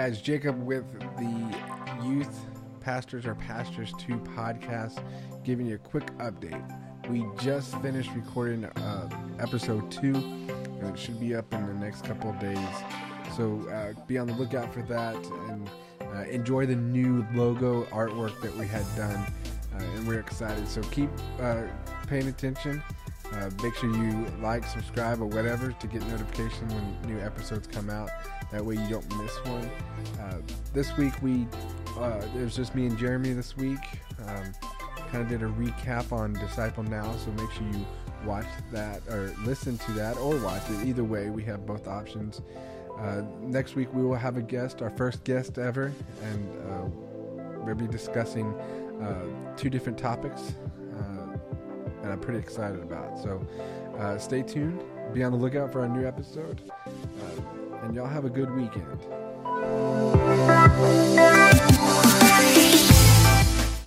Guys, Jacob with the Youth Pastors or Pastors 2 podcast, giving you a quick update. We just finished recording uh, episode 2, and it should be up in the next couple of days. So uh, be on the lookout for that and uh, enjoy the new logo artwork that we had done. Uh, and we're excited. So keep uh, paying attention. Uh, make sure you like, subscribe, or whatever to get notification when new episodes come out. That way you don't miss one. Uh, this week we uh, it was just me and Jeremy this week. Um, kind of did a recap on Disciple Now, so make sure you watch that or listen to that or watch it. Either way, we have both options. Uh, next week we will have a guest, our first guest ever, and uh, we'll be discussing uh, two different topics that I'm pretty excited about. So uh, stay tuned. Be on the lookout for our new episode. Uh, and y'all have a good weekend.